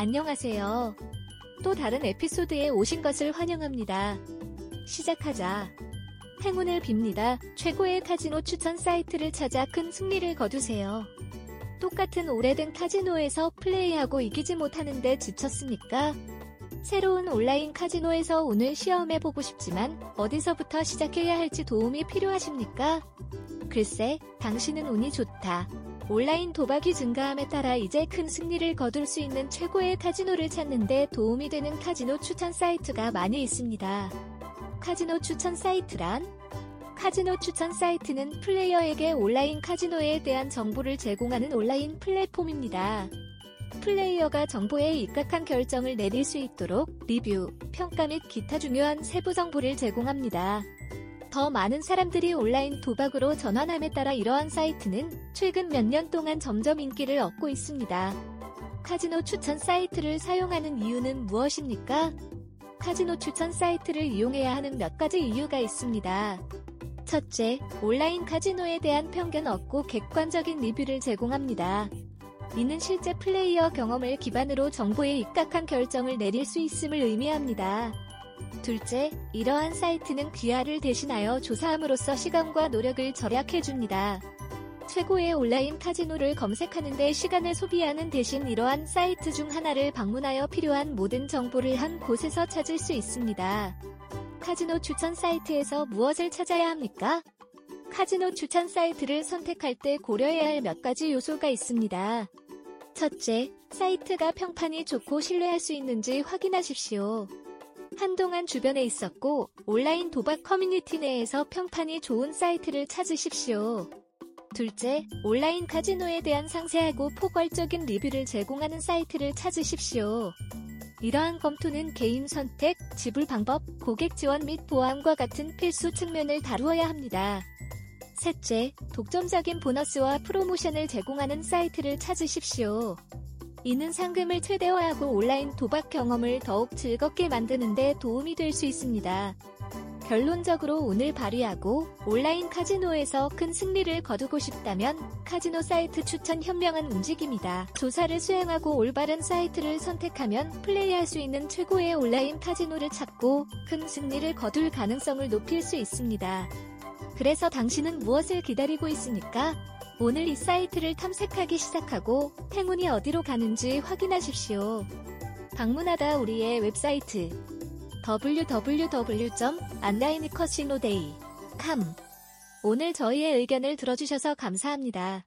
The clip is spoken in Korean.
안녕하세요. 또 다른 에피소드에 오신 것을 환영합니다. 시작하자. 행운을 빕니다. 최고의 카지노 추천 사이트를 찾아 큰 승리를 거두세요. 똑같은 오래된 카지노에서 플레이하고 이기지 못하는데 지쳤습니까? 새로운 온라인 카지노에서 오늘 시험해보고 싶지만 어디서부터 시작해야 할지 도움이 필요하십니까? 글쎄, 당신은 운이 좋다. 온라인 도박이 증가함에 따라 이제 큰 승리를 거둘 수 있는 최고의 카지노를 찾는데 도움이 되는 카지노 추천 사이트가 많이 있습니다. 카지노 추천 사이트란? 카지노 추천 사이트는 플레이어에게 온라인 카지노에 대한 정보를 제공하는 온라인 플랫폼입니다. 플레이어가 정보에 입각한 결정을 내릴 수 있도록 리뷰, 평가 및 기타 중요한 세부 정보를 제공합니다. 더 많은 사람들이 온라인 도박으로 전환함에 따라 이러한 사이트는 최근 몇 년 동안 점점 인기를 얻고 있습니다. 카지노 추천 사이트를 사용하는 이유는 무엇입니까? 카지노 추천 사이트를 이용해야 하는 몇 가지 이유가 있습니다. 첫째, 온라인 카지노에 대한 편견 없고 객관적인 리뷰를 제공합니다. 이는 실제 플레이어 경험을 기반으로 정보에 입각한 결정을 내릴 수 있음을 의미합니다. 둘째, 이러한 사이트는 귀하를 대신하여 조사함으로써 시간과 노력을 절약해줍니다. 최고의 온라인 카지노를 검색하는데 시간을 소비하는 대신 이러한 사이트 중 하나를 방문하여 필요한 모든 정보를 한 곳에서 찾을 수 있습니다. 카지노 추천 사이트에서 무엇을 찾아야 합니까? 카지노 추천 사이트를 선택할 때 고려해야 할 몇 가지 요소가 있습니다. 첫째, 사이트가 평판이 좋고 신뢰할 수 있는지 확인하십시오. 한동안 주변에 있었고 온라인 도박 커뮤니티 내에서 평판이 좋은 사이트를 찾으십시오. 둘째, 온라인 카지노에 대한 상세하고 포괄적인 리뷰를 제공하는 사이트를 찾으십시오. 이러한 검토는 게임 선택, 지불 방법, 고객 지원 및 보안과 같은 필수 측면을 다루어야 합니다. 셋째, 독점적인 보너스와 프로모션을 제공하는 사이트를 찾으십시오. 이는 상금을 최대화하고 온라인 도박 경험을 더욱 즐겁게 만드는 데 도움이 될 수 있습니다. 결론적으로 운을 발휘하고 온라인 카지노에서 큰 승리를 거두고 싶다면 카지노 사이트 추천 현명한 움직임이다. 조사를 수행하고 올바른 사이트를 선택하면 플레이할 수 있는 최고의 온라인 카지노를 찾고 큰 승리를 거둘 가능성을 높일 수 있습니다. 그래서 당신은 무엇을 기다리고 있습니까? 오늘 이 사이트를 탐색하기 시작하고 행운이 어디로 가는지 확인하십시오. 방문하다 우리의 웹사이트 www.onlinecasinoday.com 오늘 저희의 의견을 들어주셔서 감사합니다.